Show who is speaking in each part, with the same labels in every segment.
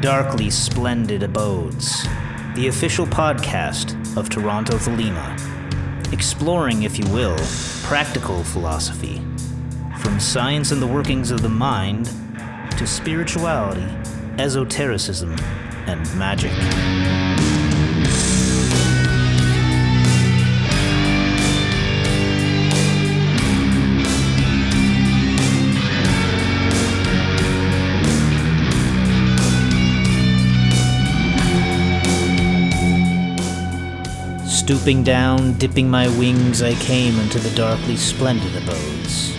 Speaker 1: Darkly Splendid Abodes, the official podcast of Toronto Thelema, exploring, if you will, practical philosophy, from science and the workings of the mind to spirituality, esotericism, and magic. Stooping down, dipping my wings, I came into the darkly splendid abodes.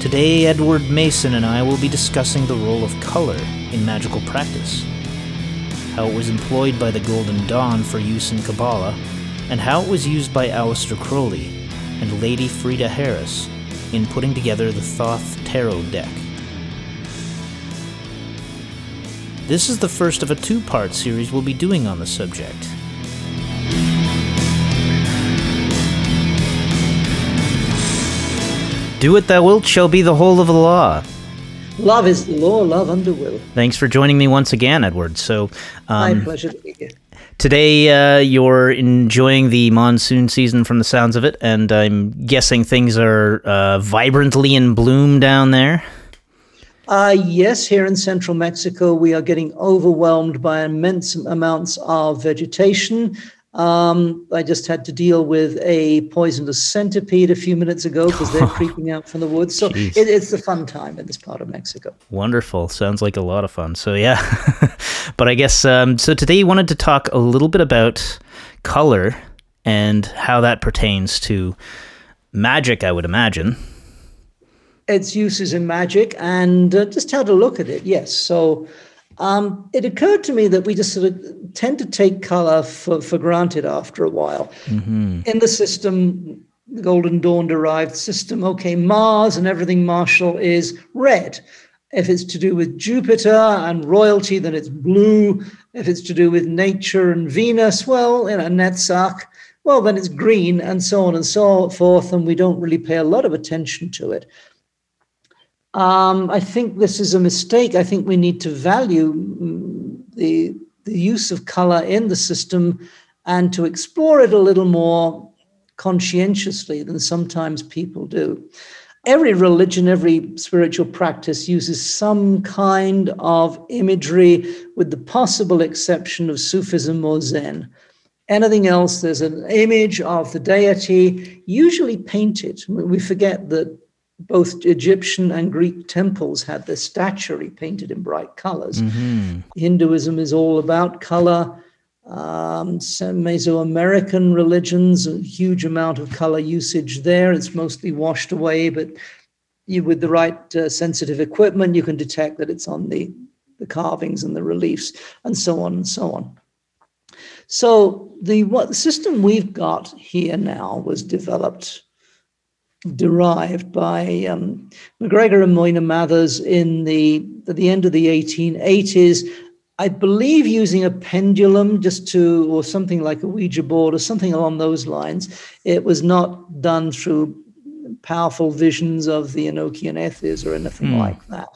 Speaker 1: Today, Edward Mason and I will be discussing the role of color in magical practice, how it was employed by the Golden Dawn for use in Kabbalah, and how it was used by Aleister Crowley and Lady Frieda Harris in putting together the Thoth Tarot deck. This is the first of a two part series we'll be doing on the subject. Do what thou wilt shall be the whole of the law.
Speaker 2: Love is the law, love under will.
Speaker 1: Thanks for joining me once again, Edward. So,
Speaker 2: My
Speaker 1: um,
Speaker 2: pleasure to be here.
Speaker 1: today uh, you're enjoying the monsoon season from the sounds of it, and I'm guessing things are uh, vibrantly in bloom down there.
Speaker 2: Uh, yes, here in central Mexico, we are getting overwhelmed by immense amounts of vegetation. Um, I just had to deal with a poisonous centipede a few minutes ago because they're creeping out from the woods. So it, it's a fun time in this part of Mexico.
Speaker 1: Wonderful. Sounds like a lot of fun. So, yeah. but I guess, um, so today you wanted to talk a little bit about color and how that pertains to magic, I would imagine.
Speaker 2: its uses in magic and uh, just how to look at it. Yes. So um, it occurred to me that we just sort of tend to take color for, for granted after a while. In the system, the Golden Dawn derived system, okay, Mars and everything Martial is red. If it's to do with Jupiter and royalty, then it's blue. If it's to do with nature and Venus, well, you know, Netzach, well, then it's green, and so on and so forth. And we don't really pay a lot of attention to it. Um, I think this is a mistake. I think we need to value mm, the, the use of color in the system and to explore it a little more conscientiously than sometimes people do. Every religion, every spiritual practice uses some kind of imagery, with the possible exception of Sufism or Zen. Anything else, there's an image of the deity, usually painted. We forget that both Egyptian and Greek temples had their statuary painted in bright colors. Hinduism is all about color. Um, some Mesoamerican religions, a huge amount of color usage there. It's mostly washed away, but you, with the right uh, sensitive equipment, you can detect that it's on the, the carvings and the reliefs, and so on and so on. So the what the system we've got here now was developed derived by um, MacGregor and Moina Mathers in the at the end of the 1880s. I believe using a pendulum just to, or something like a Ouija board or something along those lines. It was not done through powerful visions of the Enochian Ethers or anything like that.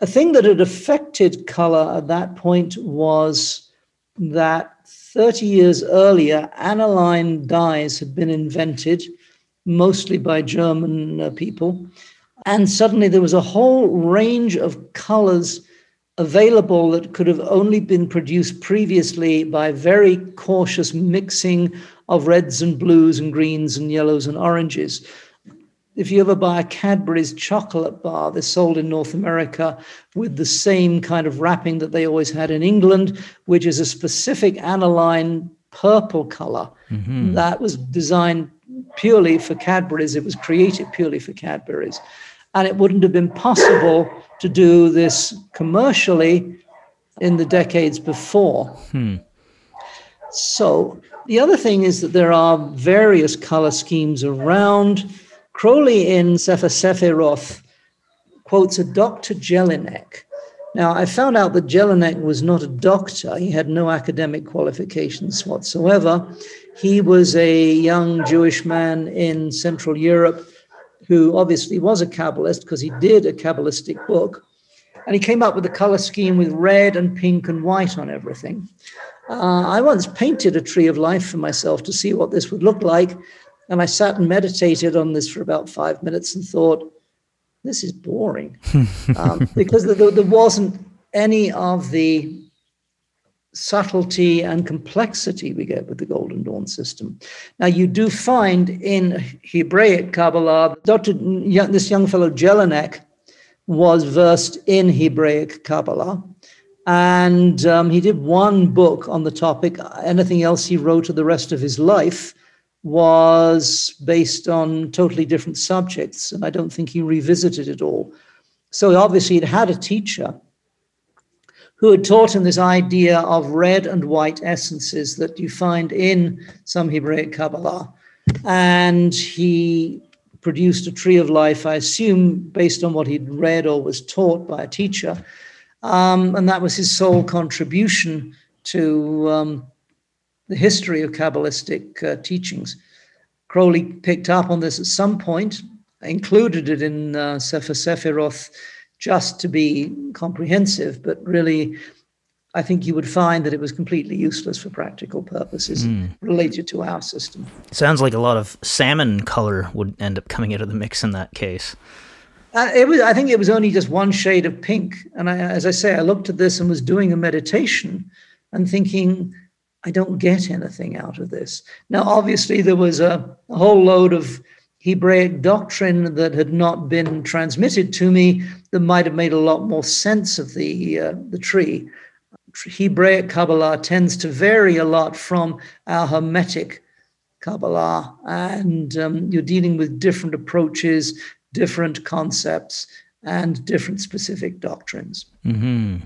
Speaker 2: A thing that had affected color at that point was that 30 years earlier, aniline dyes had been invented mostly by German uh, people. And suddenly there was a whole range of colors available that could have only been produced previously by very cautious mixing of reds and blues and greens and yellows and oranges. If you ever buy a Cadbury's chocolate bar, they're sold in North America with the same kind of wrapping that they always had in England, which is a specific aniline purple color that was designed purely for Cadbury's. It was created purely for Cadbury's. And it wouldn't have been possible to do this commercially in the decades before. Hmm. So the other thing is that there are various color schemes around. Crowley in Sefer Sephiroth quotes a Dr. Jelinek. Now, I found out that Jelinek was not a doctor. He had no academic qualifications whatsoever. He was a young Jewish man in Central Europe who obviously was a Kabbalist because he did a Kabbalistic book. And he came up with a color scheme with red and pink and white on everything. Uh, I once painted a tree of life for myself to see what this would look like. And I sat and meditated on this for about five minutes and thought, this is boring. um, because there, there wasn't any of the subtlety and complexity we get with the Golden Dawn system. Now, you do find in Hebraic Kabbalah, Dr. this young fellow Jelinek was versed in Hebraic Kabbalah. And um, he did one book on the topic. Anything else he wrote of the rest of his life was based on totally different subjects. And I don't think he revisited it all. So obviously, he'd had a teacher who had taught him this idea of red and white essences that you find in some Hebraic Kabbalah. And he produced a tree of life, I assume, based on what he'd read or was taught by a teacher. Um, and that was his sole contribution to um, the history of Kabbalistic uh, teachings. Crowley picked up on this at some point, included it in uh, Sefer Sephiroth just to be comprehensive, but really, I think you would find that it was completely useless for practical purposes mm. related to our system.
Speaker 1: Sounds like a lot of salmon color would end up coming out of the mix in that case.
Speaker 2: Uh, it was. I think it was only just one shade of pink, and I, as I say, I looked at this and was doing a meditation and thinking, I don't get anything out of this. Now, obviously, there was a, a whole load of Hebraic doctrine that had not been transmitted to me that might have made a lot more sense of the uh, the tree. Hebraic Kabbalah tends to vary a lot from our Hermetic Kabbalah, and um, you're dealing with different approaches, different concepts, and different specific doctrines. Mm-hmm.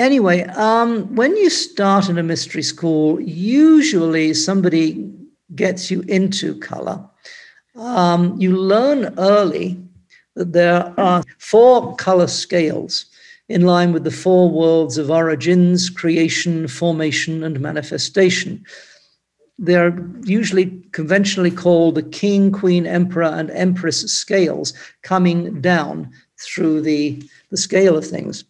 Speaker 2: Anyway, um, when you start in a mystery school, usually somebody gets you into color um, you learn early that there are four color scales in line with the four worlds of origins, creation, formation, and manifestation. They're usually conventionally called the king, queen, emperor, and empress scales coming down through the, the scale of things.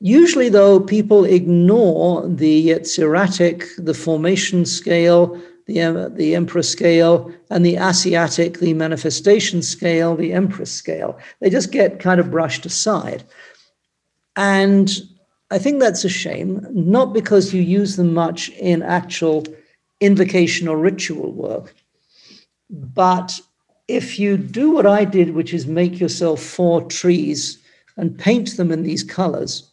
Speaker 2: Usually, though, people ignore the Yetziratic, the formation scale, the, the Empress scale, and the Assiatic, the manifestation scale, the Empress scale. They just get kind of brushed aside. And I think that's a shame, not because you use them much in actual invocation or ritual work, but if you do what I did, which is make yourself four trees and paint them in these colors,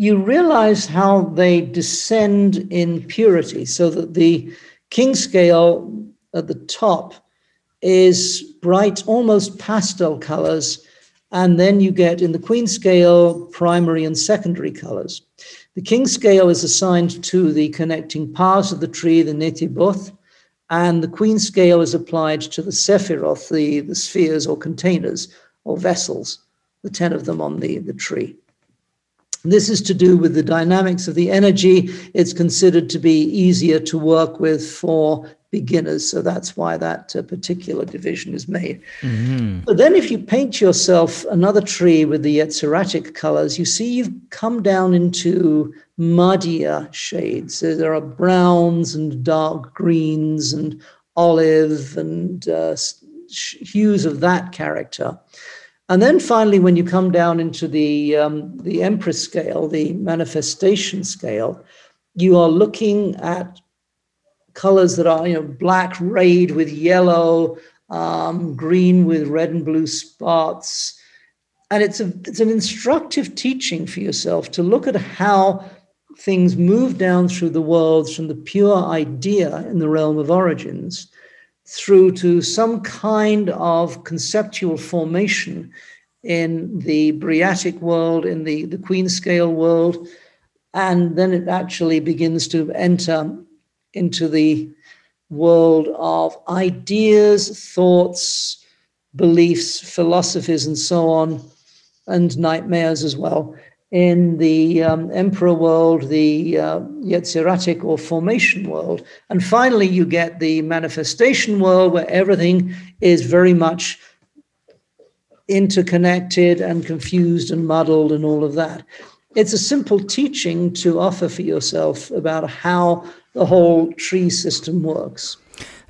Speaker 2: you realize how they descend in purity, so that the king scale at the top is bright, almost pastel colors, and then you get in the queen scale primary and secondary colors. The king scale is assigned to the connecting parts of the tree, the netivoth, and the queen scale is applied to the sephiroth, the, the spheres or containers or vessels, the 10 of them on the, the tree. This is to do with the dynamics of the energy. It's considered to be easier to work with for beginners. So that's why that uh, particular division is made. Mm-hmm. But then, if you paint yourself another tree with the Yetziratic colors, you see you've come down into muddier shades. So There are browns and dark greens and olive and uh, hues of that character. And then finally, when you come down into the, um, the Empress scale, the manifestation scale, you are looking at colors that are, you know, black rayed with yellow, um, green with red and blue spots. And it's, a, it's an instructive teaching for yourself to look at how things move down through the worlds from the pure idea in the realm of origins through to some kind of conceptual formation in the Briatic world, in the, the Queen scale world, and then it actually begins to enter into the world of ideas, thoughts, beliefs, philosophies, and so on, and nightmares as well in the um, emperor world, the uh, Yetziratic or formation world. And finally, you get the manifestation world where everything is very much interconnected and confused and muddled and all of that. It's a simple teaching to offer for yourself about how the whole tree system works.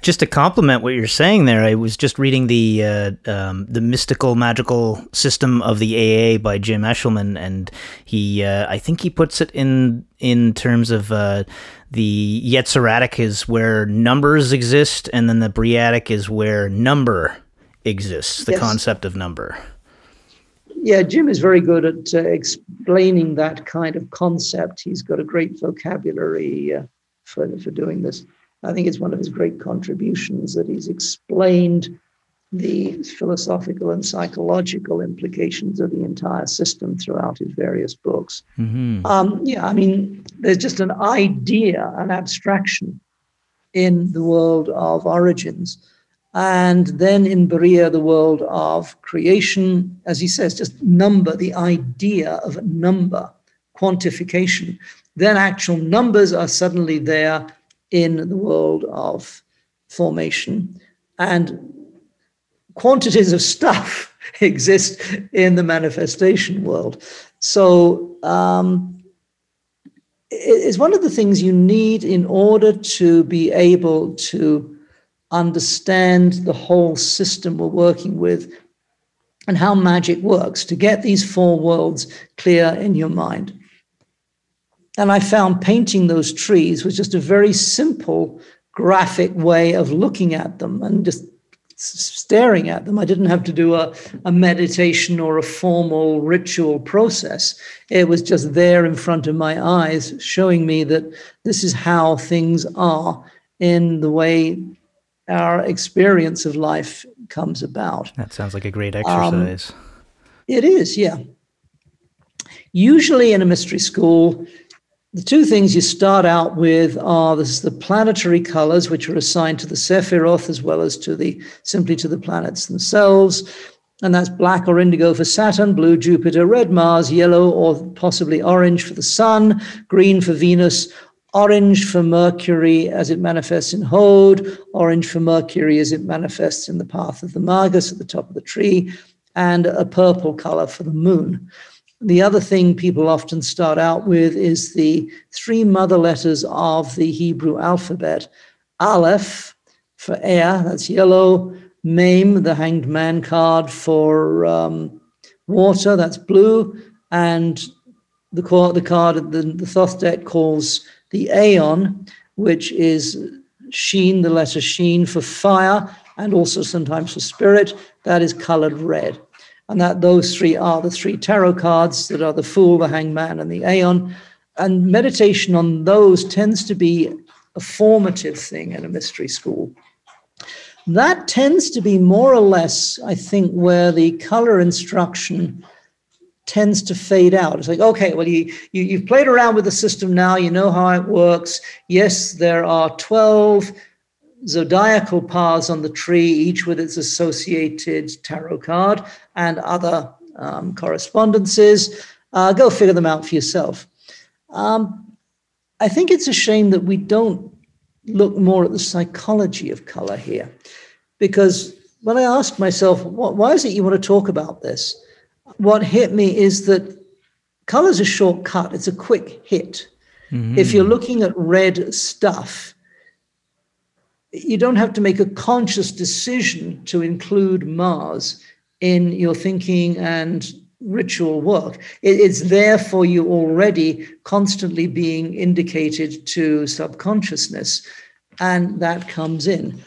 Speaker 1: Just to complement what you're saying there, I was just reading the uh, um, the mystical magical system of the AA by Jim Eshelman, and he uh, I think he puts it in in terms of uh, the Yetziratic is where numbers exist, and then the Briatic is where number exists, the yes. concept of number.
Speaker 2: Yeah, Jim is very good at uh, explaining that kind of concept. He's got a great vocabulary uh, for for doing this. I think it's one of his great contributions that he's explained the philosophical and psychological implications of the entire system throughout his various books. Mm-hmm. Um, yeah, I mean, there's just an idea, an abstraction in the world of origins. And then in Briah, the world of creation, as he says, just number, the idea of number, quantification. Then actual numbers are suddenly there in the world of formation. And quantities of stuff exist in the manifestation world. So um, it's one of the things you need in order to be able to understand the whole system we're working with and how magic works to get these four worlds clear in your mind. And I found painting those trees was just a very simple graphic way of looking at them and just staring at them. I didn't have to do a, a meditation or a formal ritual process. It was just there in front of my eyes, showing me that this is how things are in the way our experience of life comes about.
Speaker 1: That sounds like a great um, exercise. Um,
Speaker 2: it is, yeah. Usually in a mystery school, the two things you start out with are this, the planetary colors, which are assigned to the Sephiroth as well as to the simply to the planets themselves. And that's black or indigo for Saturn, blue Jupiter, red Mars, yellow or possibly orange for the Sun, green for Venus, orange for Mercury as it manifests in Hod, orange for Mercury as it manifests in the path of the Magus at the top of the tree, and a purple color for the moon. The other thing people often start out with is the three mother letters of the Hebrew alphabet. Aleph for air, that's yellow, Mem, the hanged man card for um, water, that's blue, and the, card, the card the, the Thoth deck calls the Aeon, which is Shin, the letter Shin for fire, and also sometimes for spirit, that is colored red and that those three are the three tarot cards that are the Fool, the Hangman, and the Aeon. And meditation on those tends to be a formative thing in a mystery school. That tends to be more or less, I think, where the color instruction tends to fade out. It's like, okay, well, you, you, you've played around with the system now, you know how it works. Yes, there are 12 zodiacal paths on the tree, each with its associated tarot card and other um, correspondences. Uh, go figure them out for yourself. Um, I think it's a shame that we don't look more at the psychology of color here, because when I asked myself, why is it you want to talk about this? What hit me is that color is a shortcut, it's a quick hit. Mm-hmm. If you're looking at red stuff, you don't have to make a conscious decision to include Mars in your thinking and ritual work. it's there for you already, constantly being indicated to subconsciousness, and that comes in.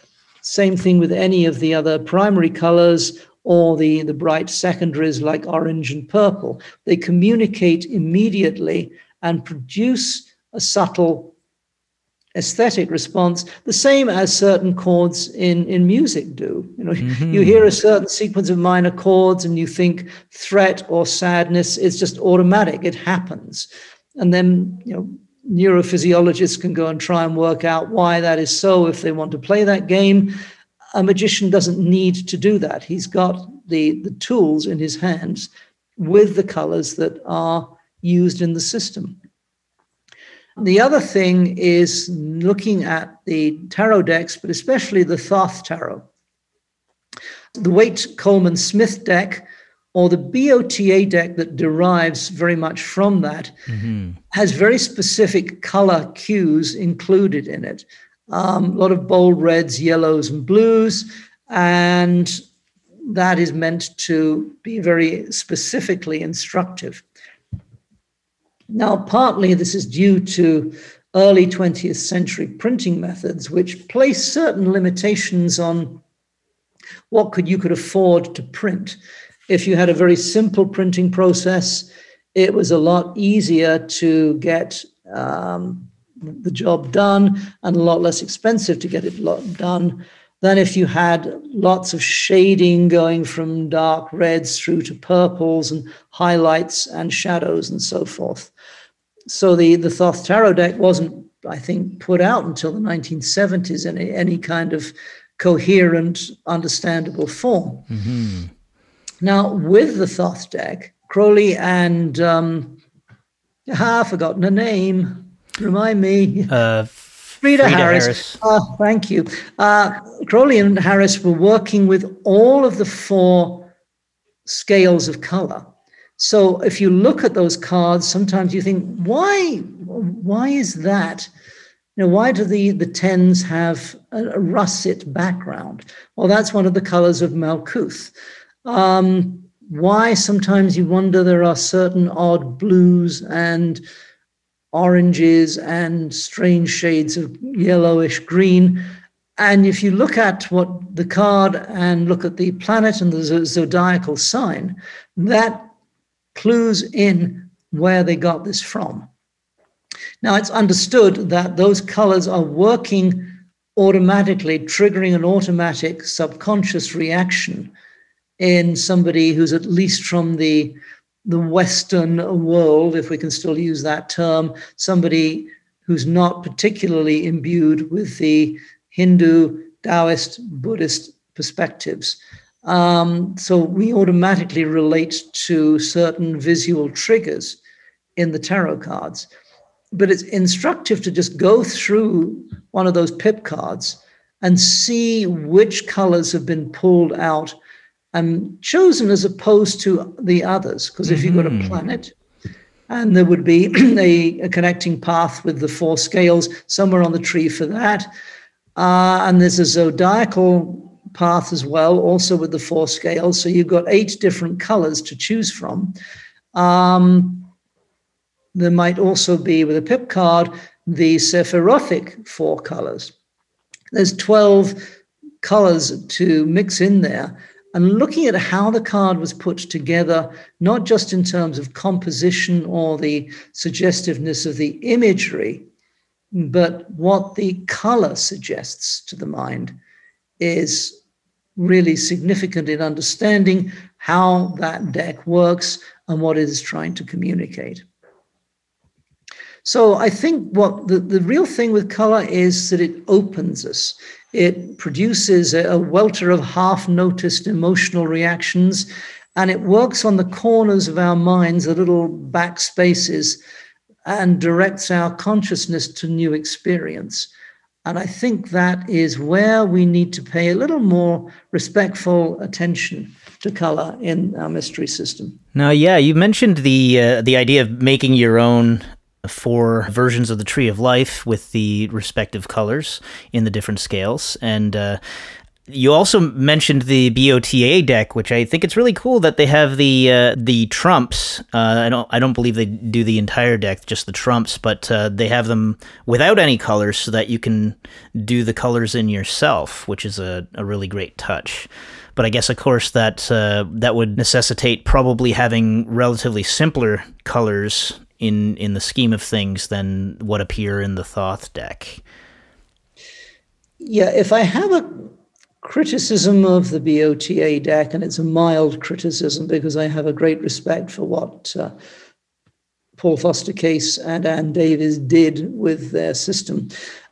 Speaker 2: Same thing with any of the other primary colors or the, the bright secondaries like orange and purple. They communicate immediately and produce a subtle aesthetic response, the same as certain chords in, in music do. You know, mm-hmm. you hear a certain sequence of minor chords and you think threat or sadness, it's just automatic, it happens. And then, you know, neurophysiologists can go and try and work out why that is so if they want to play that game. A magician doesn't need to do that. He's got the, the tools in his hands with the colors that are used in the system. The other thing is looking at the tarot decks, but especially the Thoth tarot. The Waite Colman Smith deck or the BOTA deck that derives very much from that mm-hmm. has very specific color cues included in it. Um, a lot of bold reds, yellows, and blues. And that is meant to be very specifically instructive. Now, partly this is due to early 20th century printing methods, which place certain limitations on what could you could afford to print. If you had a very simple printing process, it was a lot easier to get um, the job done and a lot less expensive to get it done than if you had lots of shading going from dark reds through to purples and highlights and shadows and so forth. So the, the Thoth Tarot deck wasn't, I think, put out until the 1970s in any kind of coherent, understandable form. Mm-hmm. Now, with the Thoth deck, Crowley and um, ah, I've forgotten her name. Remind me.
Speaker 1: Uh, Frieda,
Speaker 2: Frieda Harris. Harris. Oh, thank you. Uh, Crowley and Harris were working with all of the four scales of color. So if you look at those cards, sometimes you think, why, why is that? You know, why do the, the tens have a, russet background? Well, that's one of the colors of Malkuth. Um, why sometimes you wonder there are certain odd blues and oranges and strange shades of yellowish green. And if you look at what the card and look at the planet and the zodiacal sign, that clues in where they got this from. Now, it's understood that those colors are working automatically, triggering an automatic subconscious reaction in somebody who's at least from the the Western world, if we can still use that term, somebody who's not particularly imbued with the Hindu, Taoist, Buddhist perspectives. Um, so we automatically relate to certain visual triggers in the tarot cards. But it's instructive to just go through one of those pip cards and see which colors have been pulled out and chosen as opposed to the others. Because if you've got a mm-hmm. planet, and there would be a, a, connecting path with the four scales somewhere on the tree for that. Uh, and there's a zodiacal path as well, also with the four scales. So you've got eight different colors to choose from. Um, there might also be, with a pip card, the Sephirothic four colors. There's 12 colors to mix in there and looking at how the card was put together, not just in terms of composition or the suggestiveness of the imagery, but what the color suggests to the mind is really significant in understanding how that deck works and what it is trying to communicate. So I think what the, the real thing with color is that it opens us. It produces a, a welter of half noticed emotional reactions, and it works on the corners of our minds, the little back spaces, and directs our consciousness to new experience. And I think that is where we need to pay a little more respectful attention to color in our mystery system.
Speaker 1: Now, yeah, you mentioned the uh, the idea of making your own four versions of the tree of life with the respective colors in the different scales. And uh, you also mentioned the BOTA deck, which I think it's really cool that they have the uh, the trumps. Uh, I don't I don't believe they do the entire deck, just the trumps, but uh, they have them without any colors, so that you can do the colors in yourself, which is a, a really great touch. But I guess, of course, that uh, that would necessitate probably having relatively simpler colors in in the scheme of things than what appear in the Thoth deck.
Speaker 2: Yeah, if I have a criticism of the BOTA deck, and it's a mild criticism because I have a great respect for what uh, Paul Foster Case and Ann Davies did with their system,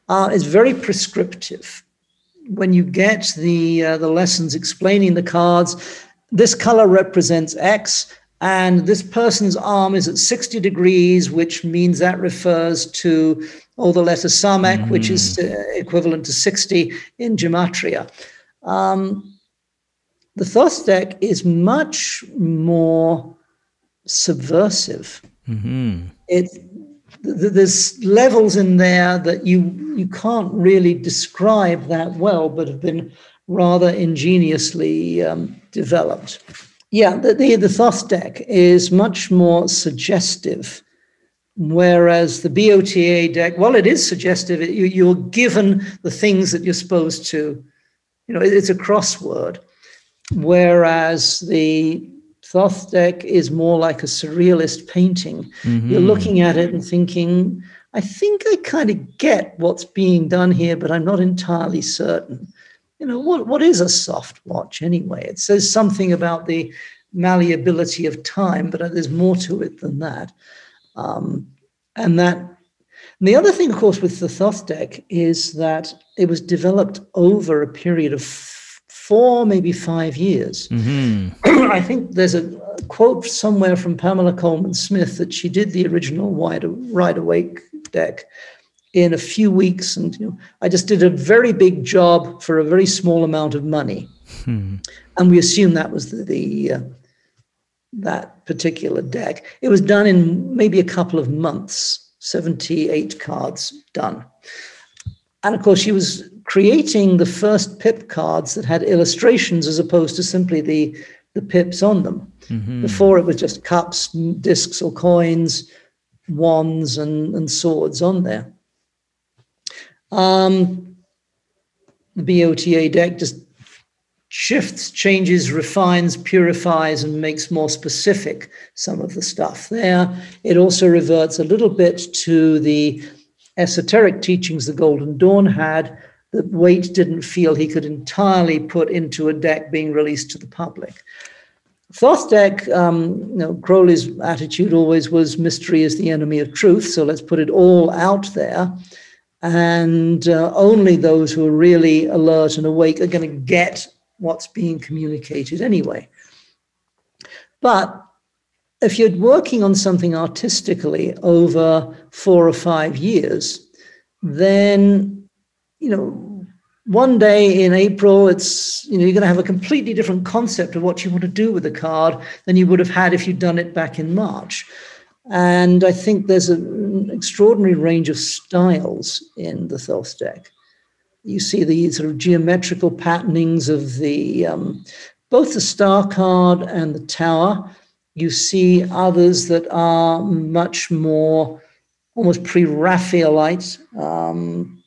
Speaker 2: uh, it's very prescriptive. When you get the uh, the lessons explaining the cards, this color represents X, and this person's arm is at 60 degrees, which means that refers to all the letter Samekh, mm. which is mm. uh, equivalent to 60 in gematria. Um, The Thoth deck is much more subversive. Mm-hmm. It th- there's levels in there that you you can't really describe that well, but have been rather ingeniously um, developed. Yeah, the, the, the Thoth deck is much more suggestive, whereas the BOTA deck, while it is suggestive, you, you're given the things that you're supposed to, you know, it's a crossword. Whereas the Thoth deck is more like a surrealist painting. Mm-hmm. You're looking at it and thinking, I think I kind of get what's being done here, but I'm not entirely certain you know, what, what is a soft watch anyway? It says something about the malleability of time, but there's more to it than that. Um, and that, and the other thing, of course, with the Thoth deck is that it was developed over a period of four, maybe five years. Mm-hmm. I think there's a, a, quote somewhere from Pamela Colman Smith that she did the original Wide, Wide Awake deck in a few weeks. And you know, I just did a very big job for a very small amount of money. Hmm. And we assume that was the, the uh, that particular deck. It was done in maybe a couple of months, 78 cards done. And of course, she was creating the first pip cards that had illustrations as opposed to simply the, the pips on them. Mm-hmm. Before it was just cups, discs, or coins, wands, and, and swords on there. Um, the BOTA deck just shifts, changes, refines, purifies, and makes more specific some of the stuff there. It also reverts a little bit to the esoteric teachings the Golden Dawn had that Waite didn't feel he could entirely put into a deck being released to the public. Thoth deck, um, you know, Crowley's attitude always was mystery is the enemy of truth, so let's put it all out there and uh, only those who are really alert and awake are going to get what's being communicated anyway. But if you're working on something artistically over four or five years, then you know one day in April, it's you know you're going to have a completely different concept of what you want to do with the card than you would have had if you'd done it back in March. And I think there's an extraordinary range of styles in the Thoth deck. You see the sort of geometrical patternings of the um, both the star card and the tower. You see others that are much more almost pre-Raphaelite, um,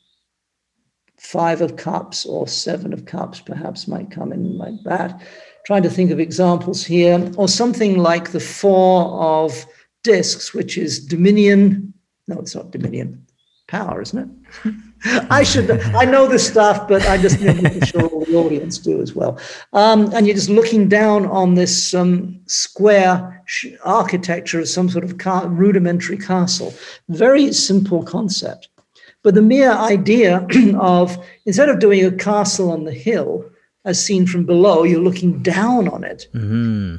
Speaker 2: five of cups or seven of cups, perhaps might come in like that. Trying to think of examples here, or something like the four of discs, which is Dominion. No, it's not Dominion. Power, isn't it? I should. I know this stuff, but I just making sure all the audience do as well. Um, and you're just looking down on this um, square sh- architecture of some sort of car- rudimentary castle. Very simple concept, but the mere idea of instead of doing a castle on the hill as seen from below, you're looking down on it. Mm-hmm.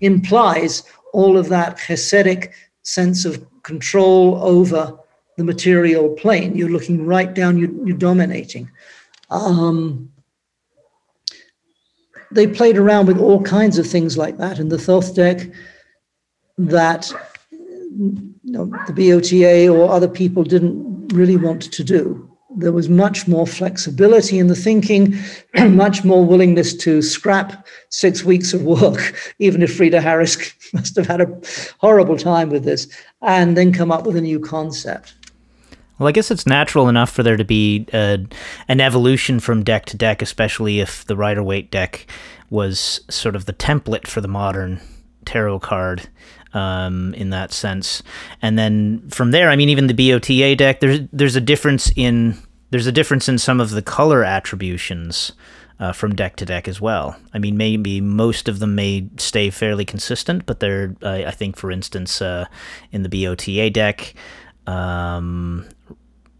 Speaker 2: Implies all of that Chesedic sense of control over the material plane. You're looking right down, you're, you're dominating. Um, they played around with all kinds of things like that in the Thoth deck that you know, the BOTA or other people didn't really want to do there was much more flexibility in the thinking, much more willingness to scrap six weeks of work, even if Frieda Harris must have had a horrible time with this, and then come up with a new concept.
Speaker 1: Well, I guess it's natural enough for there to be uh, an evolution from deck to deck, especially if the Rider Waite deck was sort of the template for the modern tarot card um, in that sense. And then from there, I mean, even the BOTA deck, there's there's a difference in there's a difference in some of the color attributions uh, from deck to deck as well. I mean, maybe most of them may stay fairly consistent, but they're I think, for instance, uh, in the BOTA deck, um,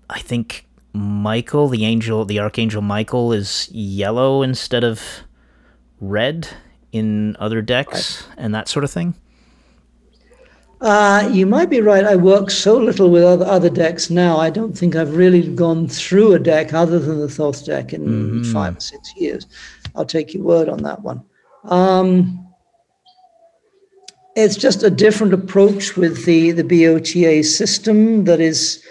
Speaker 1: I think Michael, the angel, the archangel Michael, is yellow instead of red in other decks right. and that sort of thing.
Speaker 2: Uh, you might be right. I work so little with other, other decks now. I don't think I've really gone through a deck other than the Thoth deck in mm-hmm. five or six years. I'll take your word on that one. Um, it's just a different approach with the, the BOTA system that is.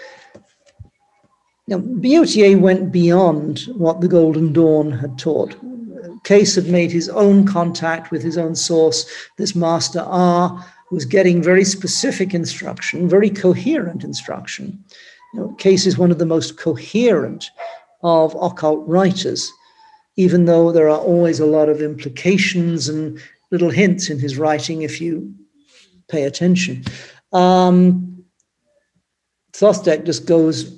Speaker 2: You know, BOTA went beyond what the Golden Dawn had taught. Case had made his own contact with his own source. This Master R was getting very specific instruction, very coherent instruction. You know, Case is one of the most coherent of occult writers, even though there are always a lot of implications and little hints in his writing if you pay attention. Um, Thoth deck just goes,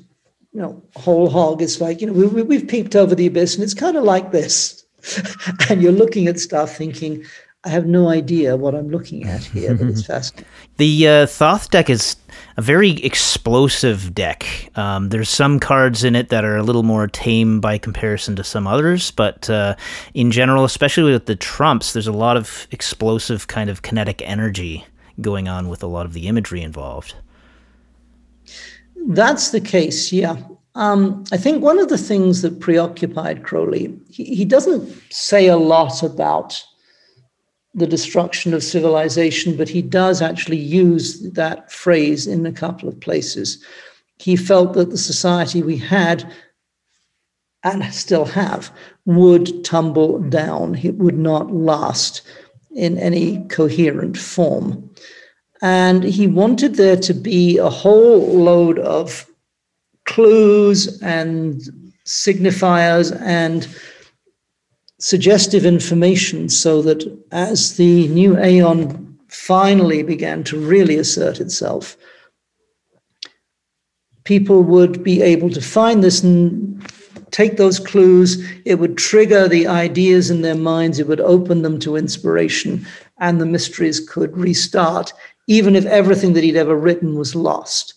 Speaker 2: you know, whole hog. It's like, you know, we, we've peeped over the abyss and it's kind of like this. and you're looking at stuff thinking, I have no idea what I'm looking at here, but it's fascinating.
Speaker 1: The uh, Thoth deck is a very explosive deck. Um, there's some cards in it that are a little more tame by comparison to some others, but uh, in general, especially with the trumps, there's a lot of explosive kind of kinetic energy going on with a lot of the imagery involved.
Speaker 2: That's the case, yeah. Um, I think one of the things that preoccupied Crowley, he, he doesn't say a lot about the destruction of civilization, but he does actually use that phrase in a couple of places. He felt that the society we had and still have would tumble down, it would not last in any coherent form. And he wanted there to be a whole load of clues and signifiers and suggestive information so that as the new aeon finally began to really assert itself, people would be able to find this take those clues. It would trigger the ideas in their minds, it would open them to inspiration, and the mysteries could restart, even if everything that he'd ever written was lost.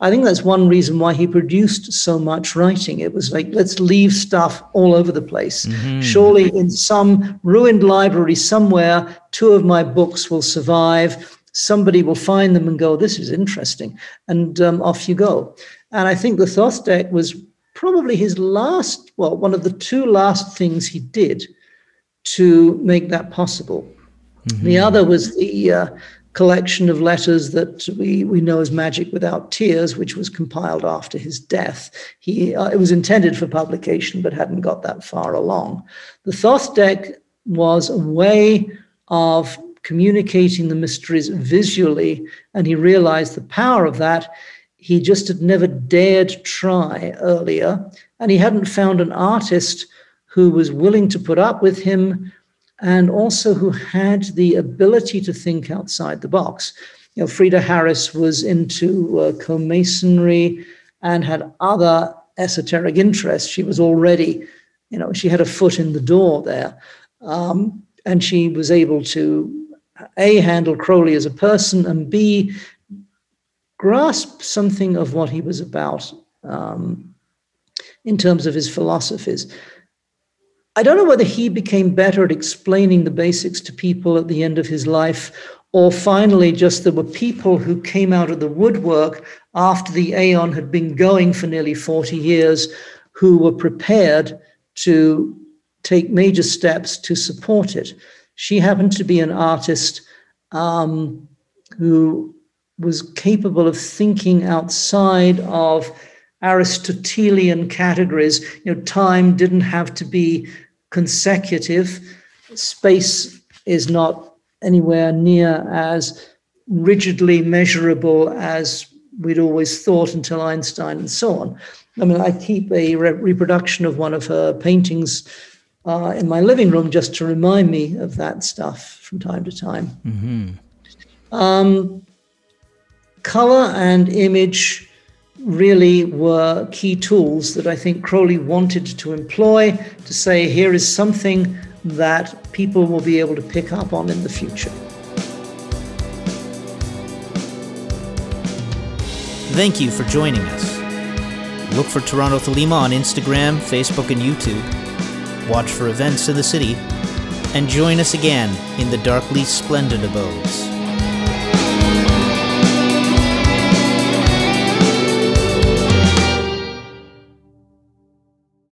Speaker 2: I think that's one reason why he produced so much writing. It was like, let's leave stuff all over the place. Mm-hmm. Surely, in some ruined library somewhere, two of my books will survive. Somebody will find them and go, this is interesting. And um, off you go. And I think the Thoth deck was probably his last, well, one of the two last things he did to make that possible. Mm-hmm. The other was the uh, collection of letters that we, we know as Magic Without Tears, which was compiled after his death. He, uh, it was intended for publication, but hadn't got that far along. The Thoth deck was a way of communicating the mysteries visually, and he realized the power of that. He just had never dared try earlier, and he hadn't found an artist who was willing to put up with him and also who had the ability to think outside the box. You know, Frieda Harris was into uh, co-masonry and had other esoteric interests. She was already, you know, she had a foot in the door there. Um, and she was able to, A, handle Crowley as a person, and B, grasp something of what he was about um, in terms of his philosophies. I don't know whether he became better at explaining the basics to people at the end of his life, or finally, just there were people who came out of the woodwork after the Aeon had been going for nearly 40 years who were prepared to take major steps to support it. She happened to be an artist um, who was capable of thinking outside of Aristotelian categories. You know, time didn't have to be consecutive. Space is not anywhere near as rigidly measurable as we'd always thought until Einstein and so on. I mean, I keep a re- reproduction of one of her paintings uh, in my living room just to remind me of that stuff from time to time. Mm-hmm. Um, color and image really were key tools that I think Crowley wanted to employ to say, here is something that people will be able to pick up on in the future.
Speaker 1: Thank you for joining us. Look for Toronto Thelema on Instagram, Facebook, and YouTube. Watch for events in the city. And join us again in the darkly splendid abodes.